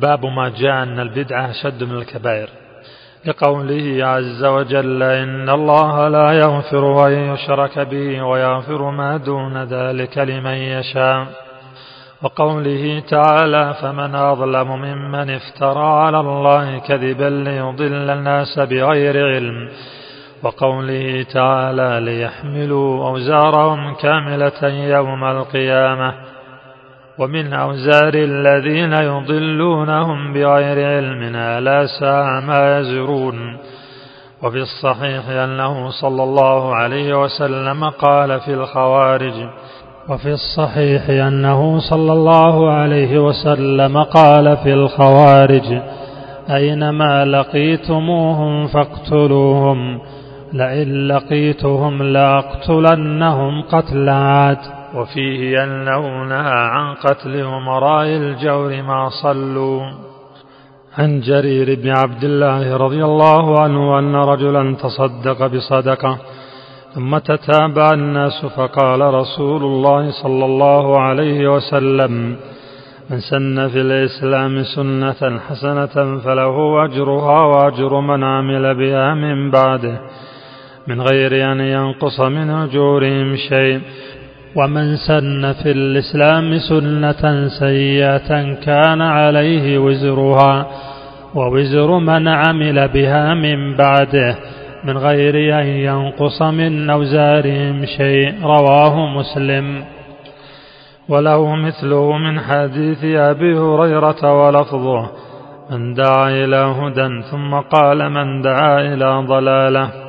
باب ما جاء أن البدعة أشد من الكبائر. لقوله عز وجل إن الله لا يغفر أن يشرك به ويغفر ما دون ذلك لمن يشاء. وقوله تعالى فمن أظلم ممن افترى على الله كذبا ليضل الناس بغير علم. وقوله تعالى ليحملوا أوزارهم كاملة يوم القيامة. ومن أوزار الذين يضلونهم بغير علم ألا ساء ما يزرون وفي الصحيح أنه صلى الله عليه وسلم قال في الخوارج وفي الصحيح أنه صلى الله عليه وسلم قال في الخوارج أينما لقيتموهم فاقتلوهم لئن لقيتهم لأقتلنهم قتل عاد. وفيه أنه عن قتل أمراء الجور ما صلوا. عن جرير بن عبد الله رضي الله عنه أن رجلا تصدق بصدقة ثم تتابع الناس فقال رسول الله صلى الله عليه وسلم من سن في الإسلام سنة حسنة فله أجرها وأجر من عمل بها من بعده من غير أن ينقص من أجورهم شيء. ومن سن في الإسلام سنة سيئة كان عليه وزرها ووزر من عمل بها من بعده من غير أن ينقص من أوزارهم شيء رواه مسلم. وله مثله من حديث أبي هريرة ولفظه من دعا إلى هدى ثم قال من دعا إلى ضلالة.